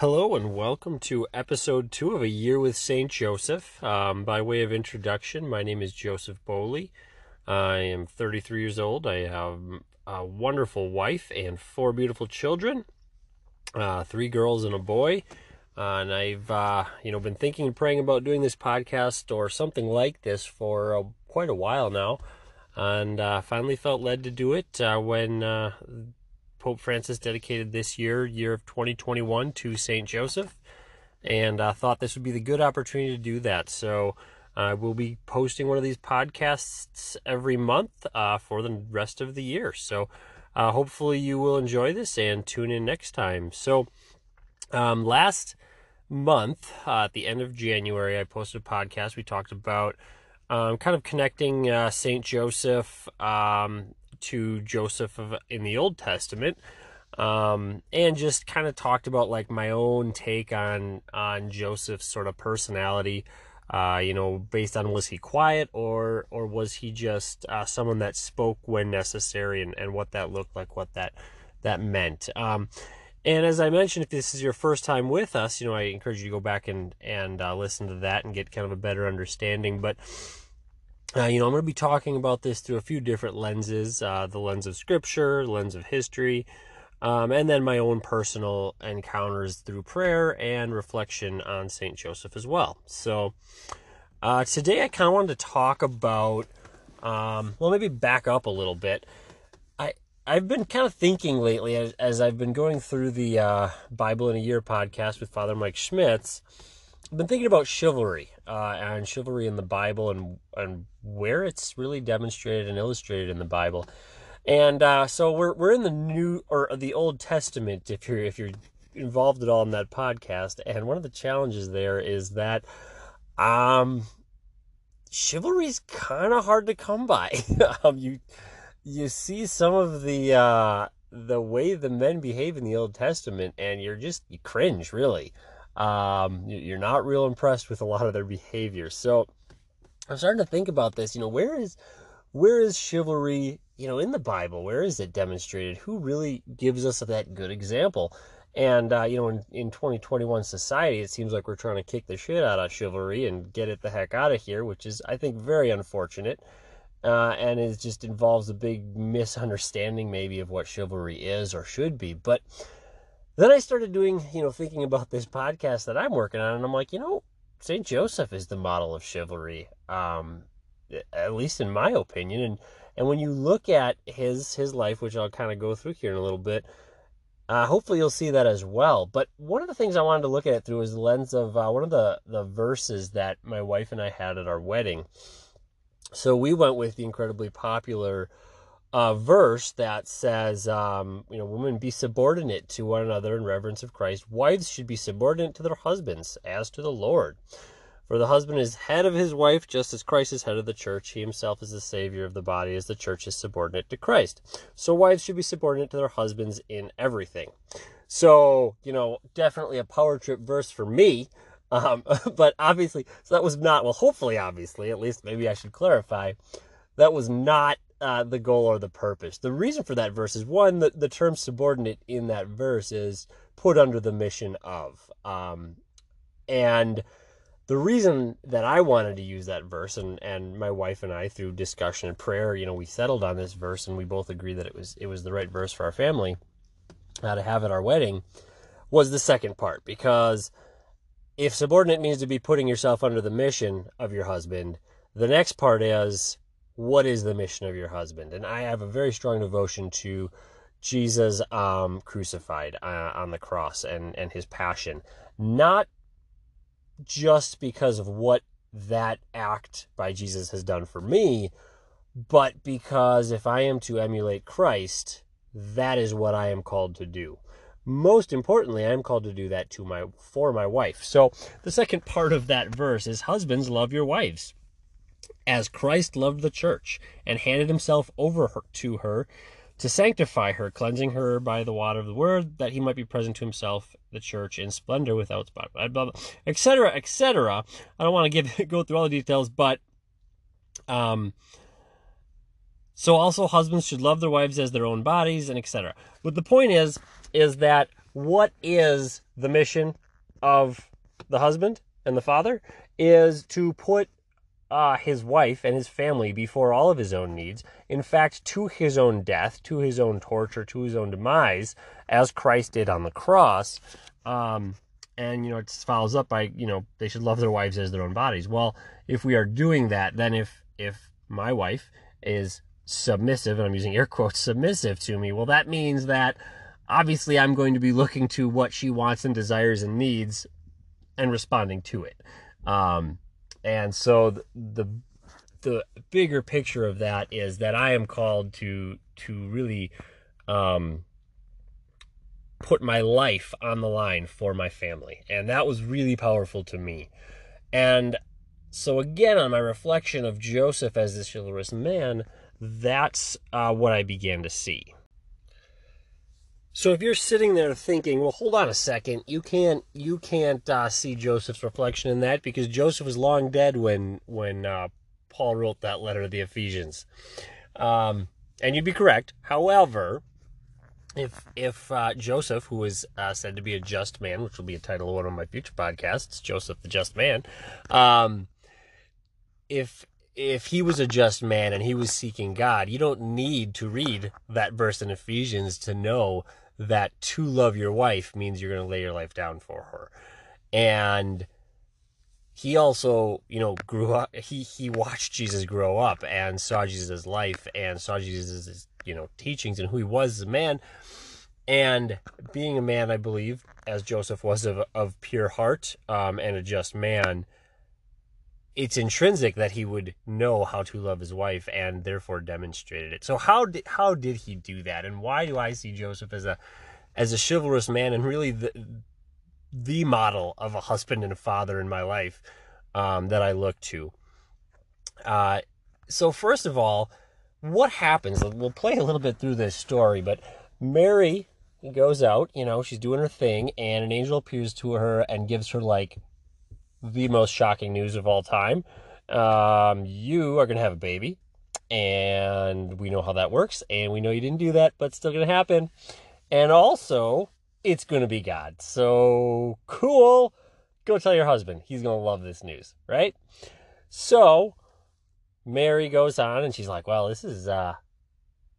Hello and welcome to episode two of A Year with St. Joseph. Um, by way of introduction, my name is Joseph Bowley. I am 33 years old. I have a wonderful wife and four beautiful children, uh, three girls and a boy. Uh, and I've, uh, you know, been thinking and praying about doing this podcast or something like this for uh, quite a while now, and uh, finally felt led to do it uh, when Pope Francis dedicated this year, year of 2021, to St. Joseph, and I thought this would be the good opportunity to do that. So I uh, will be posting one of these podcasts every month uh, for the rest of the year. So uh, hopefully you will enjoy this and tune in next time. So um, last month, uh, at the end of January, I posted a podcast. We talked about um, kind of connecting uh, St. Joseph um, to Joseph of, in the Old Testament, um, and just kind of talked about like my own take on on Joseph's sort of personality. Uh, you know, based on was he quiet or or was he just uh, someone that spoke when necessary, and, and what that looked like, what that that meant. Um, and as I mentioned, if this is your first time with us, you know, I encourage you to go back and and uh, listen to that and get kind of a better understanding. But uh, you know, I'm going to be talking about this through a few different lenses uh, the lens of scripture, lens of history, um, and then my own personal encounters through prayer and reflection on St. Joseph as well. So, uh, today I kind of wanted to talk about, um, well, maybe back up a little bit. I, I've been kind of thinking lately as, as I've been going through the uh, Bible in a Year podcast with Father Mike Schmitz. I've been thinking about chivalry uh, and chivalry in the Bible and and where it's really demonstrated and illustrated in the Bible. And uh, so we're we're in the new or the Old Testament if you're if you're involved at all in that podcast. And one of the challenges there is that um, chivalry is kind of hard to come by. um, you you see some of the uh, the way the men behave in the Old Testament, and you're just you cringe really. Um, you're not real impressed with a lot of their behavior. So I'm starting to think about this. You know, where is where is chivalry? You know, in the Bible, where is it demonstrated? Who really gives us that good example? And uh, you know, in, in 2021 society, it seems like we're trying to kick the shit out of chivalry and get it the heck out of here, which is, I think, very unfortunate. Uh, and it just involves a big misunderstanding, maybe, of what chivalry is or should be. But then I started doing, you know, thinking about this podcast that I'm working on, and I'm like, you know, St. Joseph is the model of chivalry, um, at least in my opinion. And and when you look at his his life, which I'll kind of go through here in a little bit, uh, hopefully you'll see that as well. But one of the things I wanted to look at it through is the lens of uh, one of the the verses that my wife and I had at our wedding. So we went with the incredibly popular a verse that says, um, you know, women be subordinate to one another in reverence of Christ. Wives should be subordinate to their husbands as to the Lord. For the husband is head of his wife, just as Christ is head of the church. He himself is the Savior of the body, as the church is subordinate to Christ. So wives should be subordinate to their husbands in everything. So, you know, definitely a power trip verse for me. Um, but obviously, so that was not, well, hopefully, obviously, at least maybe I should clarify, that was not uh, the goal or the purpose. The reason for that verse is one, the, the term subordinate in that verse is put under the mission of. Um, and the reason that I wanted to use that verse, and, and my wife and I, through discussion and prayer, you know, we settled on this verse and we both agreed that it was it was the right verse for our family uh, to have at our wedding, was the second part. Because if subordinate means to be putting yourself under the mission of your husband, the next part is what is the mission of your husband? And I have a very strong devotion to Jesus um, crucified uh, on the cross and, and his passion. Not just because of what that act by Jesus has done for me, but because if I am to emulate Christ, that is what I am called to do. Most importantly, I am called to do that to my for my wife. So the second part of that verse is husbands love your wives as Christ loved the church and handed himself over her, to her to sanctify her, cleansing her by the water of the word, that he might be present to himself, the church, in splendor without spot, etc., etc. I don't want to give go through all the details, but um, so also husbands should love their wives as their own bodies, and etc. But the point is, is that what is the mission of the husband and the father? Is to put uh, his wife and his family before all of his own needs. In fact, to his own death, to his own torture, to his own demise, as Christ did on the cross. Um, and you know it follows up by you know they should love their wives as their own bodies. Well, if we are doing that, then if if my wife is submissive, and I'm using air quotes submissive to me, well, that means that obviously I'm going to be looking to what she wants and desires and needs and responding to it. Um, and so the, the the bigger picture of that is that I am called to to really um, put my life on the line for my family, and that was really powerful to me. And so again, on my reflection of Joseph as this chivalrous man, that's uh, what I began to see. So if you're sitting there thinking, well, hold on a second, you can't you can't uh, see Joseph's reflection in that because Joseph was long dead when when uh, Paul wrote that letter to the Ephesians, um, and you'd be correct. However, if if uh, Joseph, who is uh, said to be a just man, which will be a title of one of my future podcasts, Joseph the Just Man, um, if if he was a just man and he was seeking God, you don't need to read that verse in Ephesians to know that to love your wife means you're going to lay your life down for her. And he also, you know, grew up, he, he watched Jesus grow up and saw Jesus' life and saw Jesus' you know, teachings and who he was as a man. And being a man, I believe, as Joseph was of, of pure heart um, and a just man, it's intrinsic that he would know how to love his wife and therefore demonstrated it. So how did how did he do that? And why do I see Joseph as a as a chivalrous man and really the the model of a husband and a father in my life um, that I look to? Uh, so first of all, what happens? We'll play a little bit through this story, but Mary goes out, you know, she's doing her thing, and an angel appears to her and gives her like the most shocking news of all time. Um, you are going to have a baby, and we know how that works, and we know you didn't do that, but it's still going to happen. And also, it's going to be God. So cool. Go tell your husband. He's going to love this news, right? So, Mary goes on and she's like, "Well, this is uh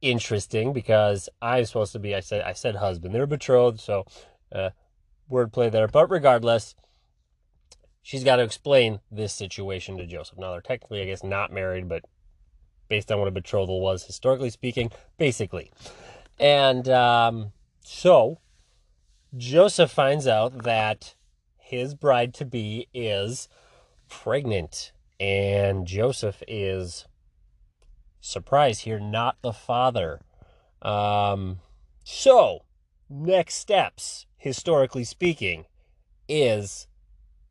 interesting because I'm supposed to be I said I said husband. They're betrothed, so uh wordplay there. But regardless, she's got to explain this situation to Joseph. Now they're technically, I guess, not married, but based on what a betrothal was historically speaking, basically. And um, so Joseph finds out that his bride to be is pregnant, and Joseph is surprised here, not the father. Um, so, next steps, historically speaking, is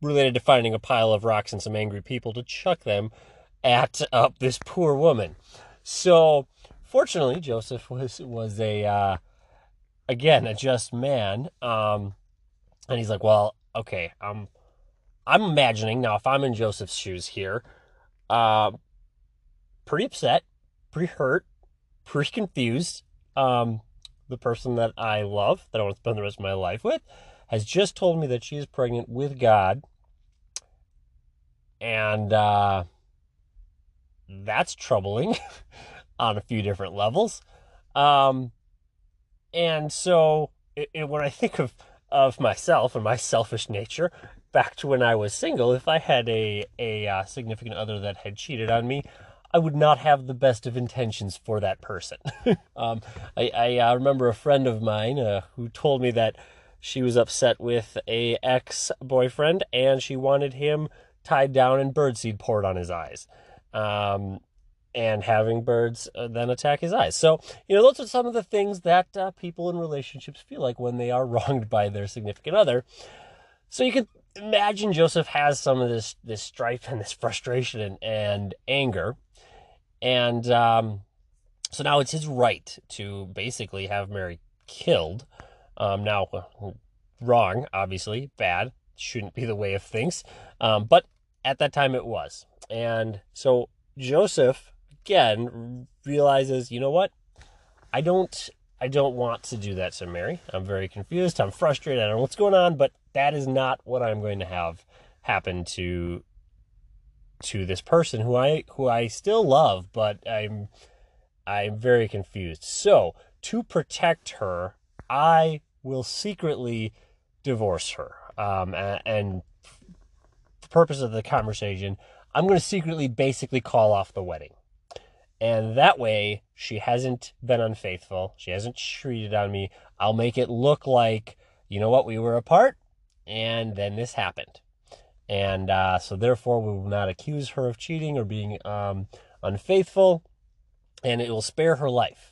related to finding a pile of rocks and some angry people to chuck them at uh, this poor woman. So, fortunately, Joseph was was a uh, again a just man, um, and he's like, well, okay, I'm I'm imagining now if I'm in Joseph's shoes here, uh, pretty upset, pretty hurt, pretty confused. Um, the person that I love, that I want to spend the rest of my life with, has just told me that she is pregnant with God and uh, that's troubling on a few different levels. Um, and so, it, it, when I think of of myself and my selfish nature, back to when I was single, if I had a a uh, significant other that had cheated on me, I would not have the best of intentions for that person. um, I, I uh, remember a friend of mine uh, who told me that she was upset with a ex boyfriend and she wanted him tied down and birdseed poured on his eyes. Um, and having birds uh, then attack his eyes. So, you know, those are some of the things that uh, people in relationships feel like when they are wronged by their significant other. So you can imagine Joseph has some of this this strife and this frustration and, and anger. And um, so now it's his right to basically have Mary killed. Um, now, wrong, obviously, bad, shouldn't be the way of things. Um, but at that time it was. And so Joseph again realizes, you know what? I don't I don't want to do that to Mary. I'm very confused. I'm frustrated. I don't know what's going on, but that is not what I'm going to have happen to to this person who I who I still love, but I'm I'm very confused. So, to protect her, I will secretly divorce her. Um, and, and for purpose of the conversation, I'm going to secretly basically call off the wedding. And that way, she hasn't been unfaithful. She hasn't cheated on me. I'll make it look like, you know what, we were apart, and then this happened. And uh, so, therefore, we will not accuse her of cheating or being um, unfaithful, and it will spare her life,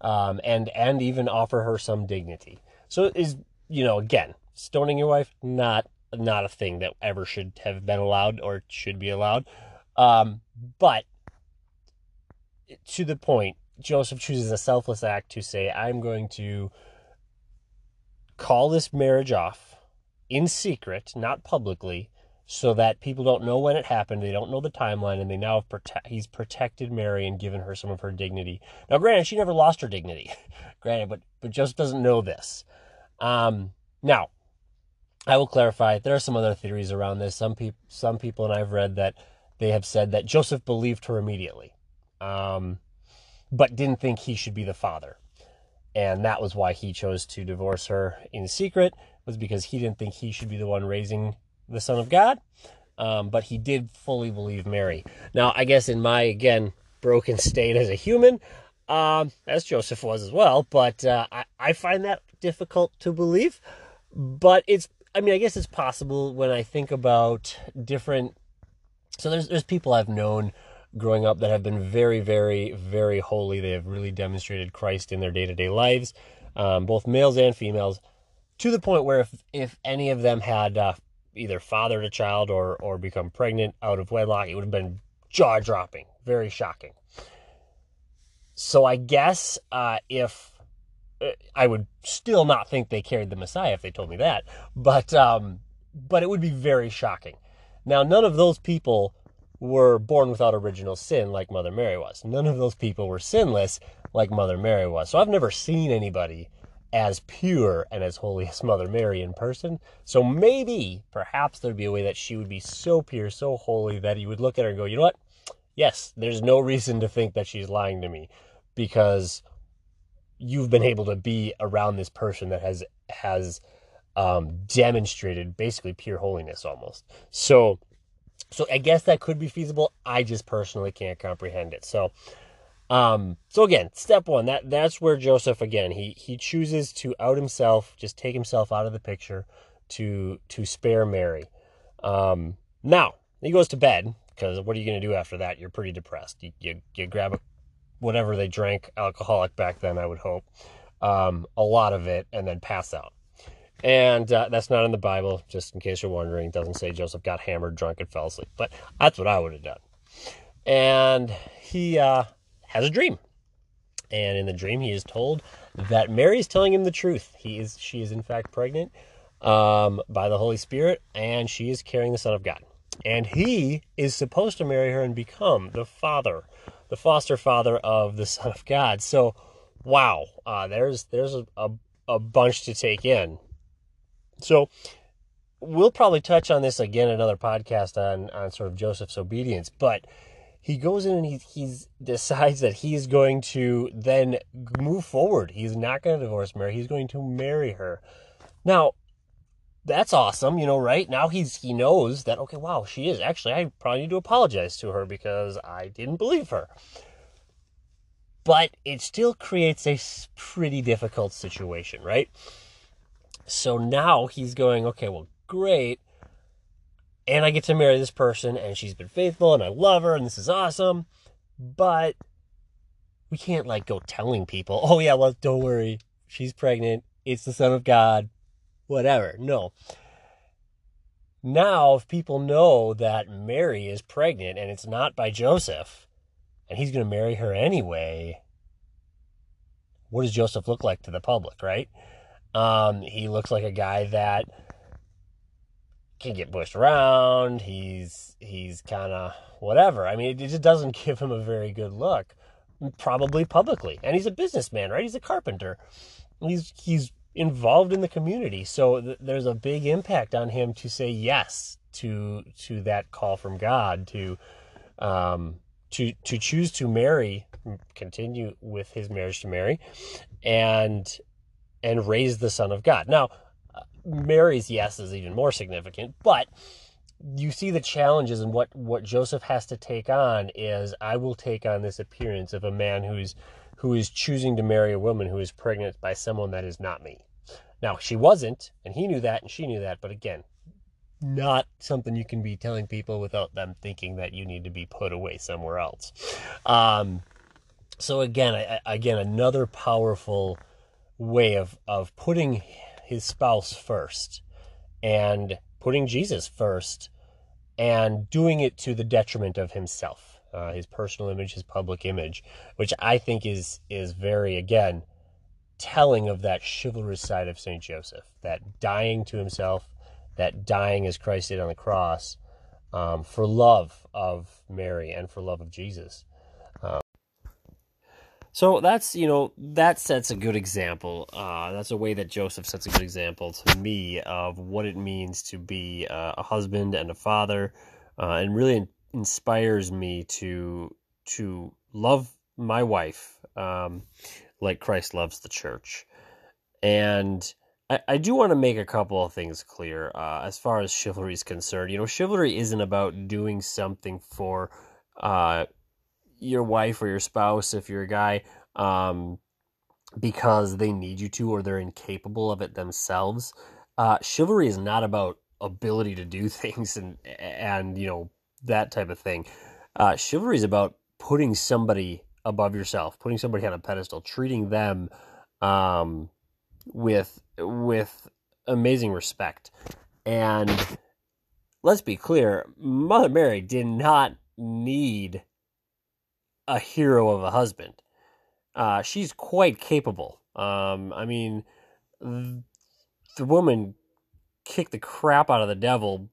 um, and and even offer her some dignity. So, is you know, again, stoning your wife not not a thing that ever should have been allowed or should be allowed, um, but to the point, Joseph chooses a selfless act to say, I'm going to call this marriage off in secret, not publicly, so that people don't know when it happened, they don't know the timeline, and they now have prote- he's protected Mary and given her some of her dignity. Now, granted, she never lost her dignity, granted, but but Joseph doesn't know this. Um, now, I will clarify. There are some other theories around this. Some people, some people, and I've read that they have said that Joseph believed her immediately um, but didn't think he should be the father. And that was why he chose to divorce her in secret, was because he didn't think he should be the one raising the Son of God. Um, but he did fully believe Mary. Now, I guess in my, again, broken state as a human, um, as Joseph was as well, but uh, I, I find that difficult to believe. But it's, I mean, I guess it's possible when I think about different. So there's there's people I've known growing up that have been very, very, very holy. They have really demonstrated Christ in their day to day lives, um, both males and females, to the point where if, if any of them had uh, either fathered a child or, or become pregnant out of wedlock, it would have been jaw dropping, very shocking. So I guess uh, if uh, I would still not think they carried the Messiah if they told me that, but um, but it would be very shocking. Now, none of those people were born without original sin like Mother Mary was. None of those people were sinless like Mother Mary was. So I've never seen anybody as pure and as holy as Mother Mary in person. So maybe, perhaps there'd be a way that she would be so pure, so holy that you would look at her and go, you know what? Yes, there's no reason to think that she's lying to me because you've been able to be around this person that has has um, demonstrated basically pure holiness almost. So so I guess that could be feasible. I just personally can't comprehend it. So, um, so again, step one, that that's where Joseph again he he chooses to out himself, just take himself out of the picture to to spare Mary. Um, now he goes to bed because what are you going to do after that? You're pretty depressed. You you, you grab a whatever they drank, alcoholic back then, I would hope, um, a lot of it, and then pass out. And uh, that's not in the Bible, just in case you're wondering. It doesn't say Joseph got hammered, drunk, and fell asleep. But that's what I would have done. And he uh, has a dream. And in the dream, he is told that Mary is telling him the truth. He is, she is in fact pregnant um, by the Holy Spirit, and she is carrying the Son of God. And he is supposed to marry her and become the father, the foster father of the Son of God. So, wow, uh, there's there's a, a, a bunch to take in so we'll probably touch on this again another podcast on on sort of Joseph's obedience, but he goes in and he he's decides that he's going to then move forward. He's not going to divorce Mary. He's going to marry her. Now, that's awesome, you know, right? Now he's he knows that okay, wow, she is. Actually, I probably need to apologize to her because I didn't believe her. But it still creates a pretty difficult situation, right? So now he's going, okay, well, great. And I get to marry this person, and she's been faithful, and I love her, and this is awesome. But we can't like go telling people, oh, yeah, well, don't worry. She's pregnant. It's the Son of God. Whatever. No. Now, if people know that Mary is pregnant and it's not by Joseph, and he's going to marry her anyway, what does Joseph look like to the public, right? Um, he looks like a guy that can get pushed around. He's he's kind of whatever. I mean, it, just doesn't give him a very good look. probably publicly. And he's a businessman, right? He's a carpenter. He's he's involved in the community, so th- there's a big impact on him to say yes to to that call from God to um, to to choose to marry, continue with his marriage to Mary, and and raise the Son of God. Now, Mary's yes is even more significant, but you see the challenges and what what Joseph has to take on is I will take on this appearance of a man who's who is choosing to marry a woman who is pregnant by someone that is not me. Now she wasn't, and he knew that, and she knew that. But again, not something you can be telling people without them thinking that you need to be put away somewhere else. Um, so again, I, again, another powerful way of of putting his spouse first and putting Jesus first and doing it to the detriment of himself, uh, his personal image, his public image, which I think is is very again telling of that chivalrous side of Saint Joseph, that dying to himself that dying as Christ did on the cross um, for love of Mary and for love of Jesus. So that's you know that sets a good example. Uh, that's a way that Joseph sets a good example to me of what it means to be uh, a husband and a father, uh, and really inspires me to to love my wife um, like Christ loves the church, and I, I do want to make a couple of things clear uh, as far as chivalry is concerned. You know, chivalry isn't about doing something for uh, your wife or your spouse if you're a guy um, because they need you to or they're incapable of it themselves. Uh, chivalry is not about ability to do things and and you know that type of thing. Uh, chivalry is about putting somebody above yourself, putting somebody on a pedestal, treating them um, with with amazing respect. And let's be clear, Mother Mary did not need a hero of a husband. Uh, she's quite capable. Um, I mean, the woman kicked the crap out of the devil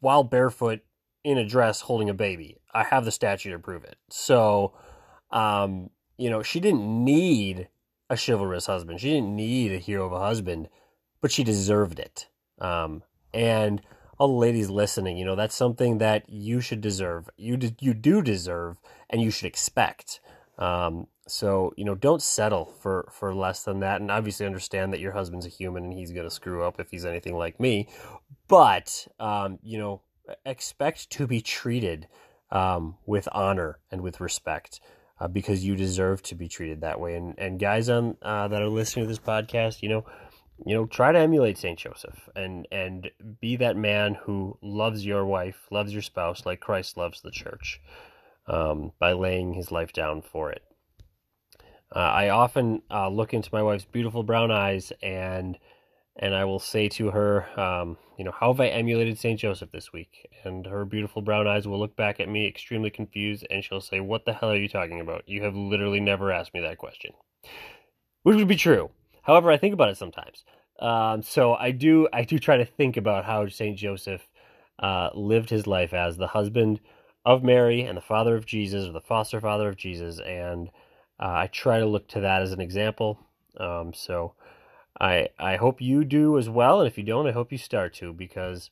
while barefoot in a dress holding a baby. I have the statue to prove it. So, um, you know, she didn't need a chivalrous husband. She didn't need a hero of a husband, but she deserved it. Um, and all the ladies listening, you know, that's something that you should deserve. You do, you do deserve, and you should expect. Um, so you know, don't settle for for less than that. And obviously, understand that your husband's a human and he's gonna screw up if he's anything like me. But um, you know, expect to be treated um, with honor and with respect uh, because you deserve to be treated that way. And and guys on uh, that are listening to this podcast, you know, you know, try to emulate Saint Joseph and and be that man who loves your wife, loves your spouse like Christ loves the church, um, by laying his life down for it. Uh, I often uh, look into my wife's beautiful brown eyes and and I will say to her, um, you know, how have I emulated St. Joseph this week? And her beautiful brown eyes will look back at me extremely confused and she'll say, What the hell are you talking about? You have literally never asked me that question. Which would be true. However, I think about it sometimes. Um, so I do I do try to think about how St. Joseph uh, lived his life as the husband of Mary and the father of Jesus, or the foster father of Jesus, and uh, I try to look to that as an example. Um, so I I hope you do as well, and if you don't, I hope you start to because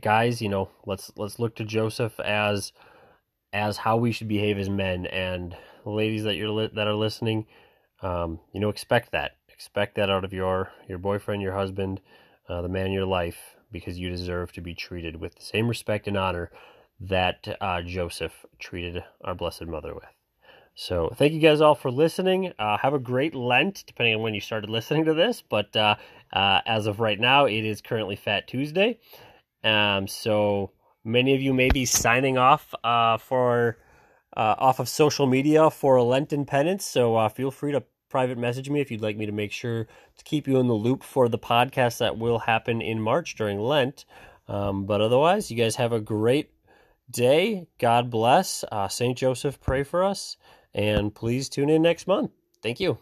guys, you know, let's let's look to Joseph as as how we should behave as men, and ladies that you're li- that are listening, um, you know, expect that expect that out of your your boyfriend, your husband, uh, the man in your life, because you deserve to be treated with the same respect and honor that uh, Joseph treated our Blessed Mother with. So thank you guys all for listening. Uh, have a great Lent, depending on when you started listening to this. But uh, uh, as of right now, it is currently Fat Tuesday. Um, so many of you may be signing off uh, for uh, off of social media for a Lenten penance. So feel free to private message me if you'd like me to make sure to keep you in the loop for the podcast that will happen in March during Lent. Um, but otherwise, you guys have a great day. God bless. Uh, St. Joseph, pray for us. And please tune in next month. Thank you.